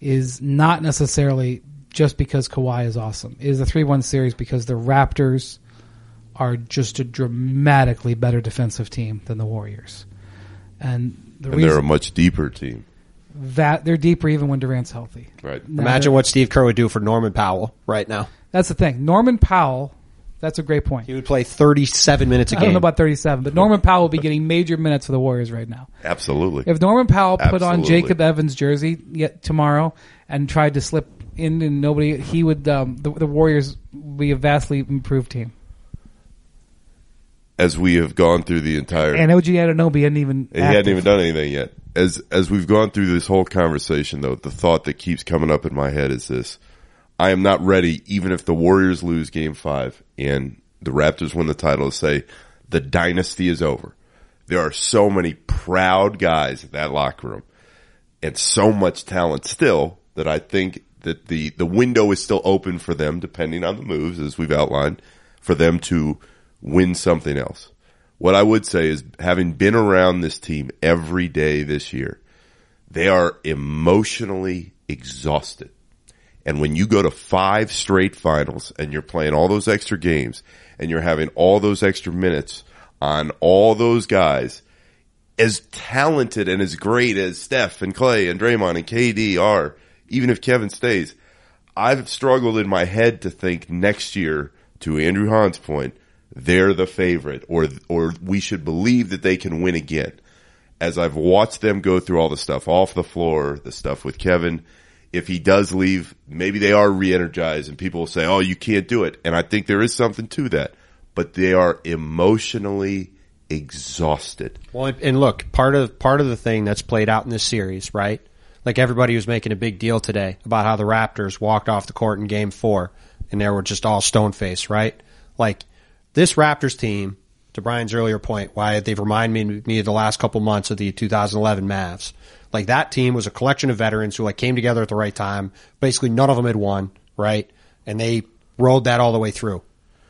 is not necessarily just because Kawhi is awesome. It is a three-one series because the Raptors are just a dramatically better defensive team than the Warriors, and the and they're a much deeper team. that they're deeper even when Durant's healthy. Right. Now Imagine what Steve Kerr would do for Norman Powell right now. That's the thing. Norman Powell. That's a great point. He would play 37 minutes a I don't know about 37, but Norman Powell will be getting major minutes for the Warriors right now. Absolutely. If Norman Powell put on Jacob Evans' jersey yet tomorrow and tried to slip in and nobody, he would. Um, the, the Warriors would be a vastly improved team. As we have gone through the entire And OG Anunoby hadn't even. He hadn't even done anything yet. As as we've gone through this whole conversation, though, the thought that keeps coming up in my head is this: I am not ready, even if the Warriors lose Game Five and the Raptors win the title, to say the dynasty is over. There are so many proud guys in that locker room, and so much talent still that I think that the the window is still open for them, depending on the moves as we've outlined, for them to win something else. What I would say is having been around this team every day this year, they are emotionally exhausted. And when you go to five straight finals and you're playing all those extra games and you're having all those extra minutes on all those guys, as talented and as great as Steph and Clay and Draymond and KD are, even if Kevin stays, I've struggled in my head to think next year, to Andrew Han's point, they're the favorite or, or we should believe that they can win again. As I've watched them go through all the stuff off the floor, the stuff with Kevin, if he does leave, maybe they are re-energized and people will say, oh, you can't do it. And I think there is something to that, but they are emotionally exhausted. Well, and- look, part of part of the thing that's played out in this series, right? Like everybody was making a big deal today about how the Raptors walked off the court in Game Four, and they were just all stone faced, right? Like this Raptors team, to Brian's earlier point, why they've reminded me, of the last couple months of the 2011 Mavs. Like that team was a collection of veterans who like came together at the right time. Basically, none of them had won, right? And they rode that all the way through,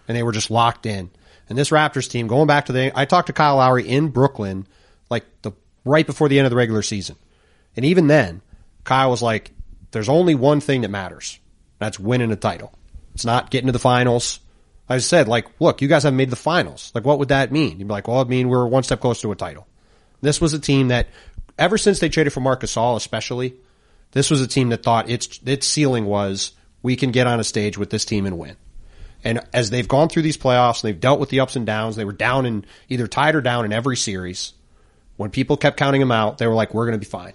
and they were just locked in. And this Raptors team, going back to the, I talked to Kyle Lowry in Brooklyn, like the right before the end of the regular season, and even then, Kyle was like, "There's only one thing that matters. That's winning a title. It's not getting to the finals." I said, like, look, you guys haven't made the finals. Like, what would that mean? You'd be like, well, it mean we're one step closer to a title. This was a team that, ever since they traded for Marc Gasol, especially, this was a team that thought its its ceiling was we can get on a stage with this team and win. And as they've gone through these playoffs and they've dealt with the ups and downs, they were down in either tied or down in every series. When people kept counting them out, they were like, we're going to be fine.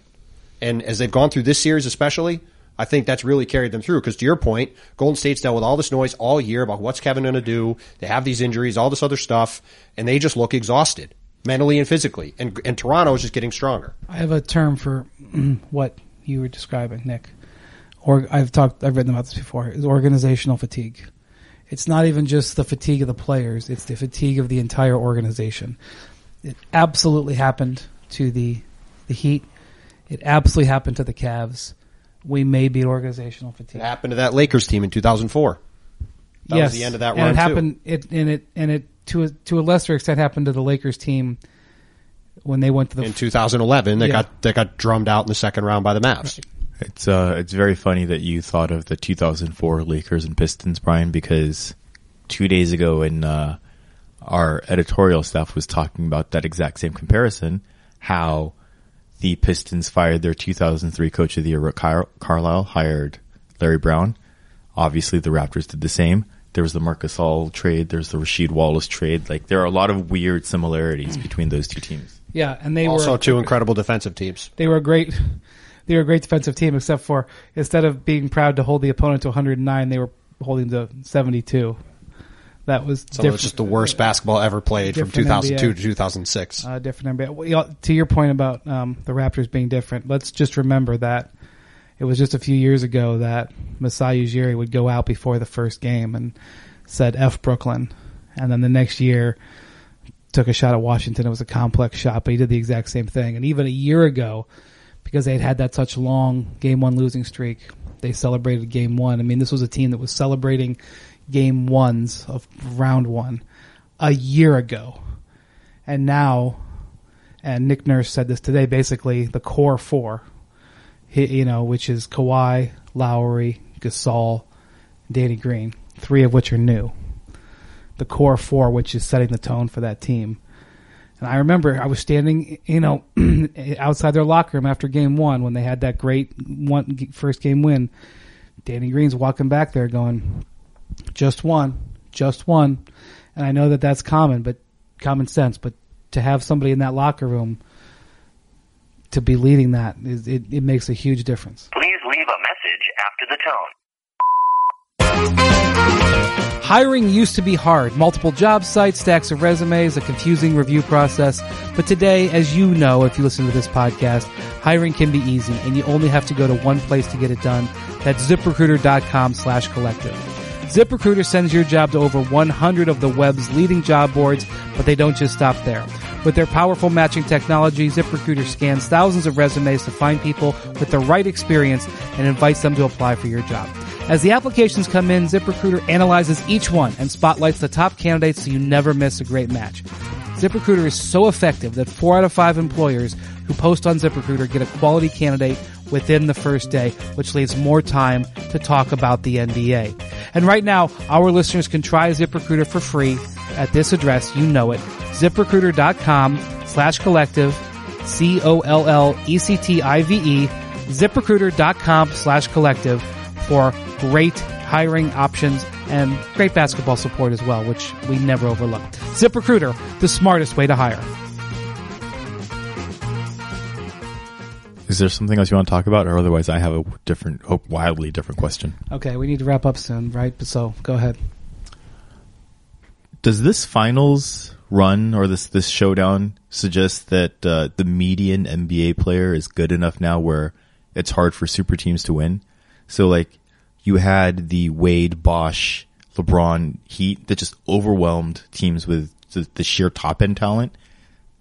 And as they've gone through this series, especially, I think that's really carried them through. Because to your point, Golden State's dealt with all this noise all year about what's Kevin going to do. They have these injuries, all this other stuff, and they just look exhausted mentally and physically. And, and Toronto is just getting stronger. I have a term for mm, what you were describing, Nick. Or I've talked, I've written about this before. Is organizational fatigue. It's not even just the fatigue of the players; it's the fatigue of the entire organization. It absolutely happened to the the Heat. It absolutely happened to the Cavs. We may be organizational fatigue. It happened to that Lakers team in 2004. That was yes, the end of that and run, it too. happened. It and it and it to a, to a lesser extent happened to the Lakers team when they went to the In 2011, they Yeah. got they got drummed out in the second round by the Mavs. It's uh, it's very funny that you thought of the 2004 Lakers and Pistons, Brian, because two days ago, in uh, our editorial staff was talking about that exact same comparison, how the Pistons fired their 2003 Coach of the Year, Rick Car- Carlisle, hired Larry Brown. Obviously, the Raptors did the same. There was the Marc Gasol trade. There's the Rasheed Wallace trade. Like there are a lot of weird similarities hmm. between those two teams. yeah, and they were Also, were two incredible defensive teams. they were a great they were a great defensive team except for instead of being proud to hold the opponent to 109 they were holding to 72 that was of different it's just the worst basketball ever played from 2002 NBA. to 2006. uh, different NBA. Well, to your point about um, the Raptors being different let's just remember that it was just a few years ago that Masai Ujiri would go out before the first game and said F Brooklyn and then the next year took a shot at Washington it was a complex shot but he did the exact same thing and even a year ago because they had had that such long game one losing streak. They celebrated game one. I mean, this was a team that was celebrating game ones of round one a year ago. And now, and Nick Nurse said this today, basically the core four, you know, which is Kawhi, Lowry, Gasol, Danny Green, three of which are new. The core four, which is setting the tone for that team. And I remember I was standing, you know, outside their locker room after game one when they had that great one first game win. Danny Green's walking back there going, just one, just one. And I know that that's common, but common sense, but to have somebody in that locker room to be leading that is, it, it makes a huge difference. Please leave a message after the tone. Hiring used to be hard. Multiple job sites, stacks of resumes, a confusing review process. But today, as you know, if you listen to this podcast, hiring can be easy and you only have to go to one place to get it done. That's ziprecruiter.com slash collective. ZipRecruiter sends your job to over 100 of the web's leading job boards, but they don't just stop there. With their powerful matching technology, ZipRecruiter scans thousands of resumes to find people with the right experience and invites them to apply for your job. As the applications come in, ZipRecruiter analyzes each one and spotlights the top candidates so you never miss a great match. ZipRecruiter is so effective that four out of five employers who post on ZipRecruiter get a quality candidate within the first day, which leaves more time to talk about the NBA. And right now, our listeners can try ZipRecruiter for free at this address. You know it. ZipRecruiter.com slash collective, C-O-L-L-E-C-T-I-V-E, ZipRecruiter.com slash collective for great hiring options and great basketball support as well, which we never overlook. ZipRecruiter, the smartest way to hire. Is there something else you want to talk about, or otherwise I have a different, wildly different question? Okay, we need to wrap up soon, right? So go ahead. Does this finals run or this this showdown suggest that uh, the median NBA player is good enough now where it's hard for super teams to win? So like you had the Wade, Bosh, LeBron Heat that just overwhelmed teams with the, the sheer top end talent.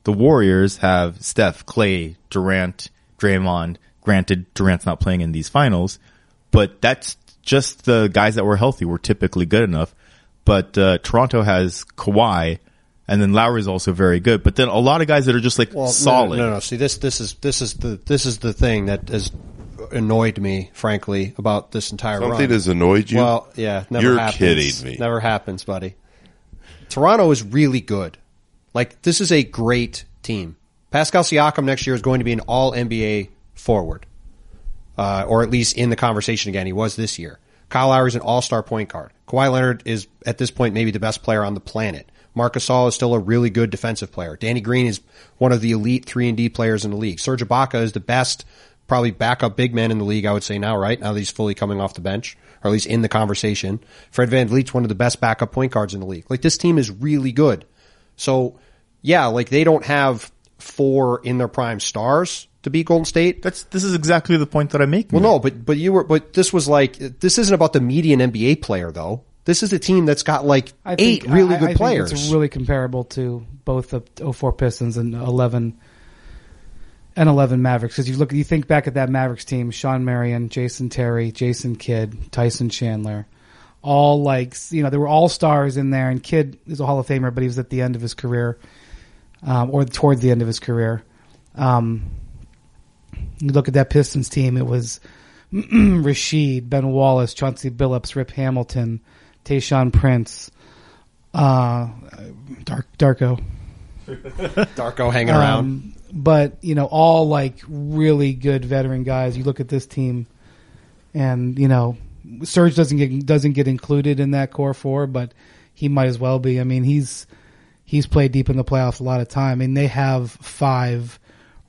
The Warriors have Steph, Clay, Durant, Draymond. Granted, Durant's not playing in these finals, but that's just the guys that were healthy were typically good enough. But uh, Toronto has Kawhi, and then Lowry's also very good. But then a lot of guys that are just like Well, no, solid. No, no, no. See, this this is this is the this is the thing that has annoyed me, frankly, about this entire Something run. has annoyed you? Well, yeah, never You're happens. kidding me. Never happens, buddy. Toronto is really good. Like this is a great team. Pascal Siakam next year is going to be an All NBA forward, uh, or at least in the conversation again. He was this year. Kyle Lowry is an All Star point guard. Kawhi Leonard is at this point maybe the best player on the planet. Marc Gasol is still a really good defensive player. Danny Green is one of the elite three and D players in the league. Serge Ibaka is the best, probably backup big man in the league. I would say now, right now that he's fully coming off the bench, or at least in the conversation. Fred VanVleet's one of the best backup point guards in the league. Like this team is really good. So yeah, like they don't have four in their prime stars to beat Golden State. That's this is exactly the point that I'm making. Well, no, but but you were but this was like this isn't about the median NBA player though. This is a team that's got like I eight think, really I- good I think players. it's really comparable to both the 04 Pistons and 11 and 11 Mavericks. Because you look, you think back at that Mavericks team: Shawn Marion, Jason Terry, Jason Kidd, Tyson Chandler, all like you know they were all stars in there. And Kidd is a Hall of Famer, but he was at the end of his career, um, or towards the end of his career. Um, you look at that Pistons team; it was Rasheed, Ben Wallace, Chauncey Billups, Rip Hamilton, Tayshaun Prince, uh, Dark Darko. Darko hanging around. Um, but you know, all like really good veteran guys. You look at this team, and you know, Serge doesn't get doesn't get included in that core four, but he might as well be. I mean, he's he's played deep in the playoffs a lot of time, and they have five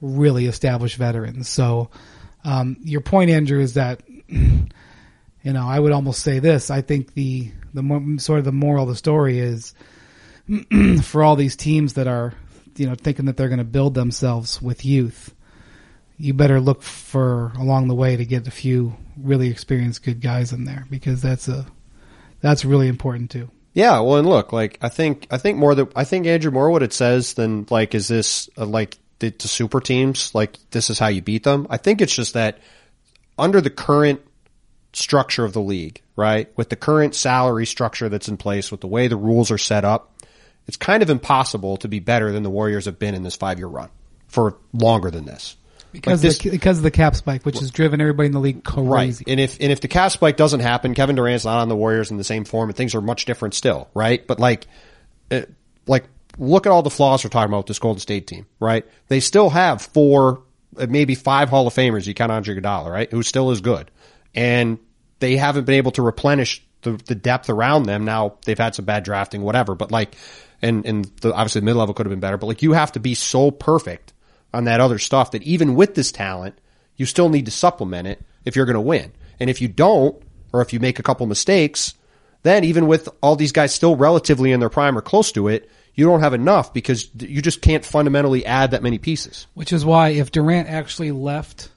really established veterans. So, um, your point, Andrew, is that you know I would almost say this. I think the the mo- sort of the moral of the story is for all these teams that are you know thinking that they're going to build themselves with youth you better look for along the way to get a few really experienced good guys in there because that's a that's really important too Yeah, well, and look, like I think I think more that I think Andrew more what it says than like is this uh, like the, the super teams like this is how you beat them. I think it's just that under the current structure of the league, right, with the current salary structure that's in place, with the way the rules are set up, it's kind of impossible to be better than the Warriors have been in this five year run for longer than this. Because Like of the, because of the cap spike which has driven everybody in the league crazy Right. And if and if the cap spike doesn't happen, Kevin Durant's not on the Warriors in the same form, and things are much different still, right? But like, uh, like look at all the flaws we're talking about with this Golden State team, right? They still have four, uh, maybe five Hall of Famers. You count Andre Iguodala, right? Who still is good, and they haven't been able to replenish the, the depth around them. Now they've had some bad drafting, whatever, but like, and and the, obviously the mid level could have been better, but like you have to be so perfect on that other stuff that even with this talent, you still need to supplement it if you're going to win. And if you don't, or if you make a couple mistakes, then even with all these guys still relatively in their prime or close to it, you don't have enough because you just can't fundamentally add that many pieces. Which is why if Durant actually left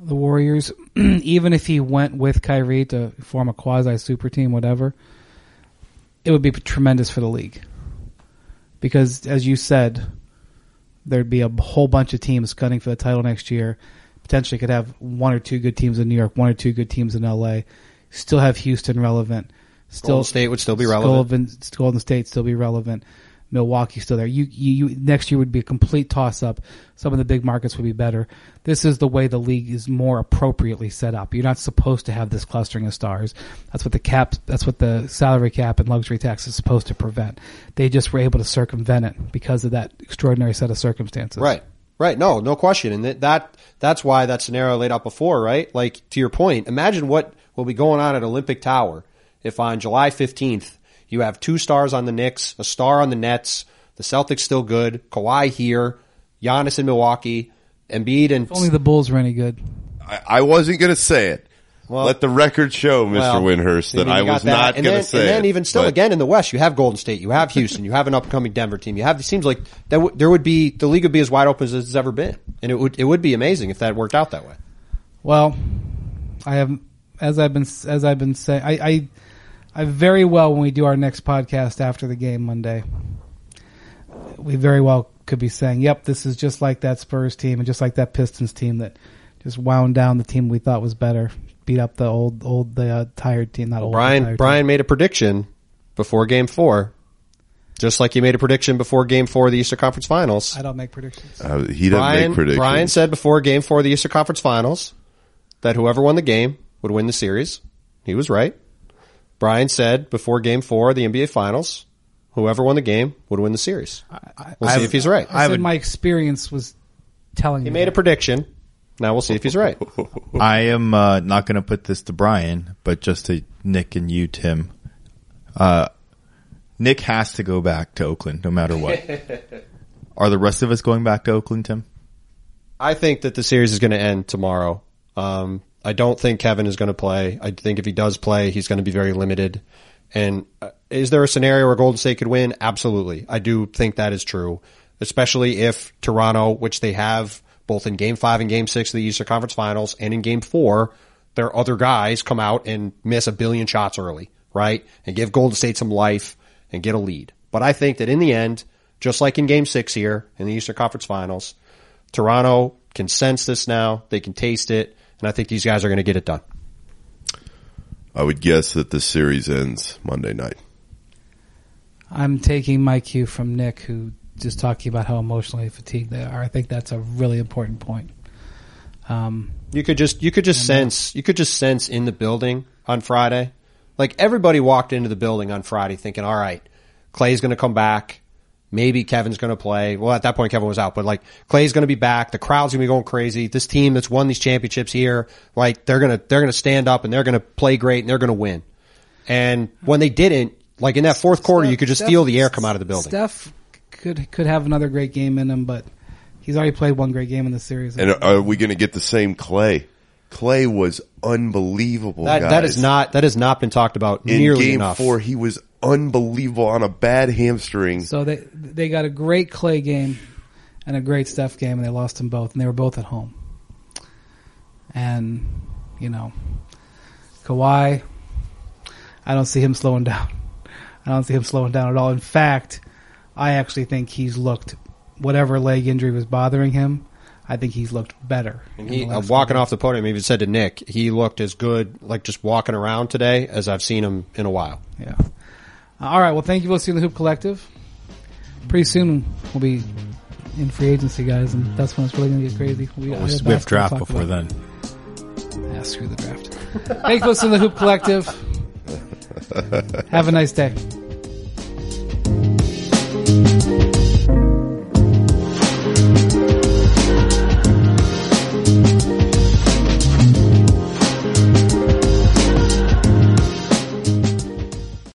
the Warriors, even if he went with Kyrie to form a quasi super team, whatever, it would be tremendous for the league. Because as you said, there'd be a whole bunch of teams gunning for the title next year. Potentially could have one or two good teams in New York, one or two good teams in LA. Still have Houston relevant. Still Golden State would still be relevant. Golden, Golden State still be relevant. Milwaukee still there. You, you, you, next year would be a complete toss up. Some of the big markets would be better. This is the way the league is more appropriately set up. You're not supposed to have this clustering of stars. That's what the cap, that's what the salary cap and luxury tax is supposed to prevent. They just were able to circumvent it because of that extraordinary set of circumstances. Right. Right. No, no question. And that, that, that's why that scenario laid out before, right? Like to your point, imagine what will be going on at Olympic Tower if on July 15th you have two stars on the Knicks, a star on the Nets, the Celtics still good, Kawhi here, Giannis in Milwaukee, Embiid and If only the Bulls were any good. I, I wasn't going to say it. Well- Let the record show, Mr. Well, Windhorst, that I was that. not and going then, to say And then it, even still, but- again in the West, you have Golden State, you have Houston, you have an upcoming Denver team. You have. It seems like that w- there would be the league would be as wide open as it's ever been, and it would it would be amazing if that worked out that way. Well, I have, as I've been, as I've been saying, I, I, I very well when we do our next podcast after the game Monday, we very well could be saying, "Yep, this is just like that Spurs team and just like that Pistons team that just wound down the team we thought was better, beat up the old, old, the uh, tired team, not old. the Brian tired Brian made a prediction before Game Four, just like he made a prediction before Game Four of the Eastern Conference Finals. I don't make predictions. Uh, he doesn't Brian make predictions. Brian said before Game Four of the Eastern Conference Finals that whoever won the game would win the series. He was right. Brian said before Game Four of the NBA Finals, whoever won the game would win the series. We'll see if he's right. I, said my experience was telling He me made a prediction. Now we'll see if he's right. I am uh, not going to put this to Brian, but just to Nick and you, Tim. Uh, Nick has to go back to Oakland no matter what. Are the rest of us going back to Oakland, Tim? I think that the series is going to end tomorrow. Um, I don't think Kevin is going to play. I think if he does play, he's going to be very limited. And uh, is there a scenario where Golden State could win? Absolutely. I do think that is true, especially if Toronto, which they have both in game five and game six of the Eastern Conference finals and in game four, their other guys come out and miss a billion shots early, right? And give Golden State some life and get a lead. But I think that in the end, just like in game six here in the Eastern Conference finals, Toronto can sense this now. They can taste it. And I think these guys are going to get it done. I would guess that the series ends Monday night. I'm taking my cue from Nick, who just talking about how emotionally fatigued they are. I think that's a really important point. Um, You could just, you could just sense, you could just sense in the building on Friday. Like everybody walked into the building on Friday thinking, all right, Clay's going to come back. Maybe Kevin's going to play. Well, at that point, Kevin was out, but like Clay's going to be back. The crowd's going to be going crazy. This team that's won these championships here, like they're going to, they're going to stand up and they're going to play great and they're going to win. And when they didn't, like in that fourth quarter, you could just Steph- feel the air come out of the building. Steph could could have another great game in him, but he's already played one great game in the series. And are we going to get the same Clay? Clay was unbelievable. That, guys. that is not, that has not been talked about in nearly game enough. four. He was unbelievable on a bad hamstring. so they they got a great Clay game and a great Steph game, and they lost them both, and they were both at home. And you know, Kawhi, I don't see him slowing down. I don't see him slowing down at all. In fact, I actually think he's looked whatever leg injury was bothering him. I think he's looked better. And in he, uh, walking couple off the podium, even said to Nick, he looked as good, like just walking around today, as I've seen him in a while. Yeah. Uh, all right. Well, thank you for listening to the Hoop Collective. Pretty soon we'll be in free agency, guys, and that's when it's really going to get crazy. We, I We have we have draft before about. then. Yeah, screw the draft. Thank you for listening to the Hoop Collective. Have a nice day.